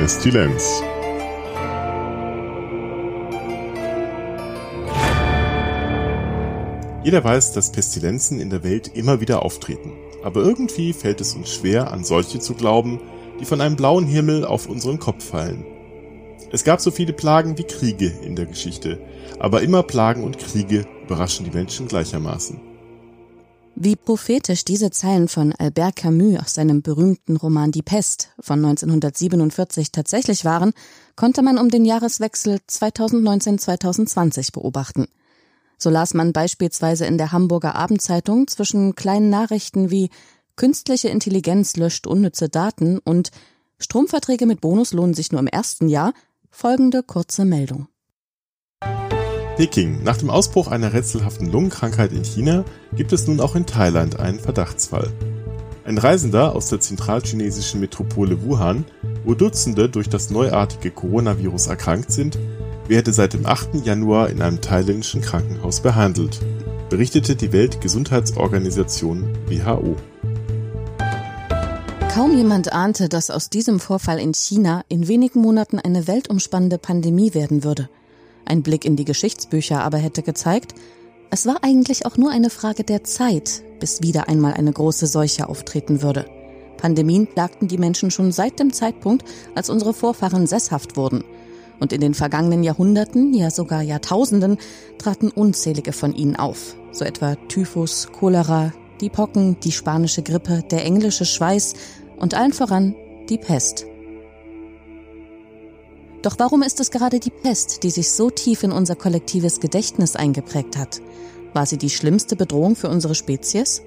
Pestilenz. Jeder weiß, dass Pestilenzen in der Welt immer wieder auftreten. Aber irgendwie fällt es uns schwer, an solche zu glauben, die von einem blauen Himmel auf unseren Kopf fallen. Es gab so viele Plagen wie Kriege in der Geschichte, aber immer Plagen und Kriege überraschen die Menschen gleichermaßen. Wie prophetisch diese Zeilen von Albert Camus aus seinem berühmten Roman Die Pest von 1947 tatsächlich waren, konnte man um den Jahreswechsel 2019-2020 beobachten. So las man beispielsweise in der Hamburger Abendzeitung zwischen kleinen Nachrichten wie Künstliche Intelligenz löscht unnütze Daten und Stromverträge mit Bonus lohnen sich nur im ersten Jahr folgende kurze Meldung. Peking. Nach dem Ausbruch einer rätselhaften Lungenkrankheit in China gibt es nun auch in Thailand einen Verdachtsfall. Ein Reisender aus der zentralchinesischen Metropole Wuhan, wo Dutzende durch das neuartige Coronavirus erkrankt sind, werde seit dem 8. Januar in einem thailändischen Krankenhaus behandelt, berichtete die Weltgesundheitsorganisation WHO. Kaum jemand ahnte, dass aus diesem Vorfall in China in wenigen Monaten eine weltumspannende Pandemie werden würde. Ein Blick in die Geschichtsbücher aber hätte gezeigt, es war eigentlich auch nur eine Frage der Zeit, bis wieder einmal eine große Seuche auftreten würde. Pandemien plagten die Menschen schon seit dem Zeitpunkt, als unsere Vorfahren sesshaft wurden – und in den vergangenen Jahrhunderten, ja sogar Jahrtausenden, traten unzählige von ihnen auf, so etwa Typhus, Cholera, die Pocken, die spanische Grippe, der englische Schweiß und allen voran die Pest. Doch warum ist es gerade die Pest, die sich so tief in unser kollektives Gedächtnis eingeprägt hat? War sie die schlimmste Bedrohung für unsere Spezies?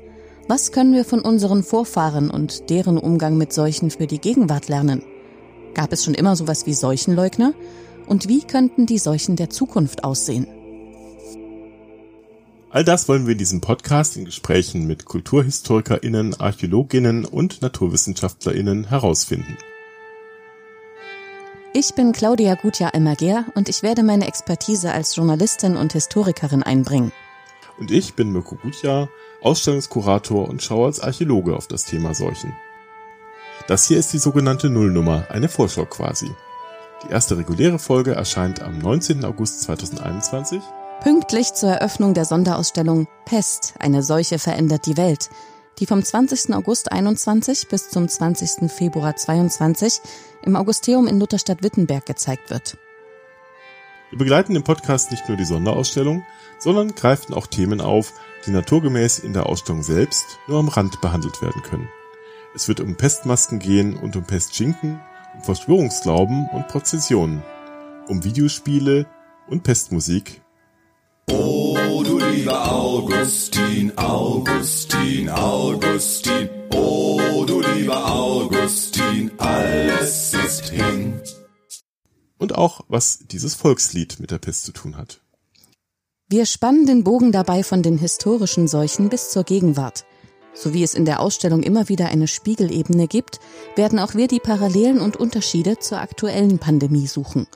Was können wir von unseren Vorfahren und deren Umgang mit Seuchen für die Gegenwart lernen? Gab es schon immer sowas wie Seuchenleugner? Und wie könnten die Seuchen der Zukunft aussehen? All das wollen wir in diesem Podcast in Gesprächen mit KulturhistorikerInnen, ArchäologInnen und NaturwissenschaftlerInnen herausfinden. Ich bin Claudia Gutjahr-Elmerger und ich werde meine Expertise als Journalistin und Historikerin einbringen. Und ich bin Mirko Gutjahr, Ausstellungskurator und schaue als Archäologe auf das Thema Seuchen. Das hier ist die sogenannte Nullnummer, eine Vorschau quasi. Die erste reguläre Folge erscheint am 19. August 2021. Pünktlich zur Eröffnung der Sonderausstellung Pest, eine Seuche verändert die Welt, die vom 20. August 21 bis zum 20. Februar 22 im Augusteum in Lutherstadt-Wittenberg gezeigt wird. Wir begleiten im Podcast nicht nur die Sonderausstellung, sondern greifen auch Themen auf, die naturgemäß in der Ausstellung selbst nur am Rand behandelt werden können. Es wird um Pestmasken gehen und um Pestschinken, um Verschwörungsglauben und Prozessionen, um Videospiele und Pestmusik. Oh, Augustin, Augustin, Augustin, oh, du lieber Augustin, alles ist hin. Und auch, was dieses Volkslied mit der Pest zu tun hat. Wir spannen den Bogen dabei von den historischen Seuchen bis zur Gegenwart – so wie es in der Ausstellung immer wieder eine Spiegelebene gibt, werden auch wir die Parallelen und Unterschiede zur aktuellen Pandemie suchen.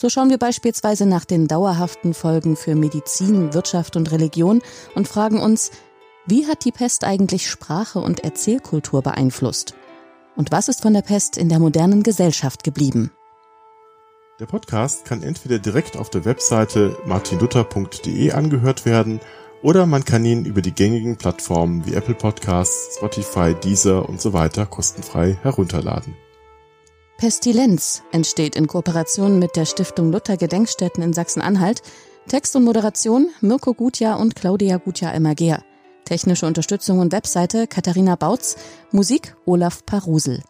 So schauen wir beispielsweise nach den dauerhaften Folgen für Medizin, Wirtschaft und Religion und fragen uns, wie hat die Pest eigentlich Sprache und Erzählkultur beeinflusst? Und was ist von der Pest in der modernen Gesellschaft geblieben? Der Podcast kann entweder direkt auf der Webseite martinluther.de angehört werden oder man kann ihn über die gängigen Plattformen wie Apple Podcasts, Spotify, Deezer und so weiter kostenfrei herunterladen. Pestilenz entsteht in Kooperation mit der Stiftung Luther Gedenkstätten in Sachsen-Anhalt. Text und Moderation Mirko Gutjahr und Claudia Gutjahr-Elmerger. Technische Unterstützung und Webseite Katharina Bautz. Musik Olaf Parusel.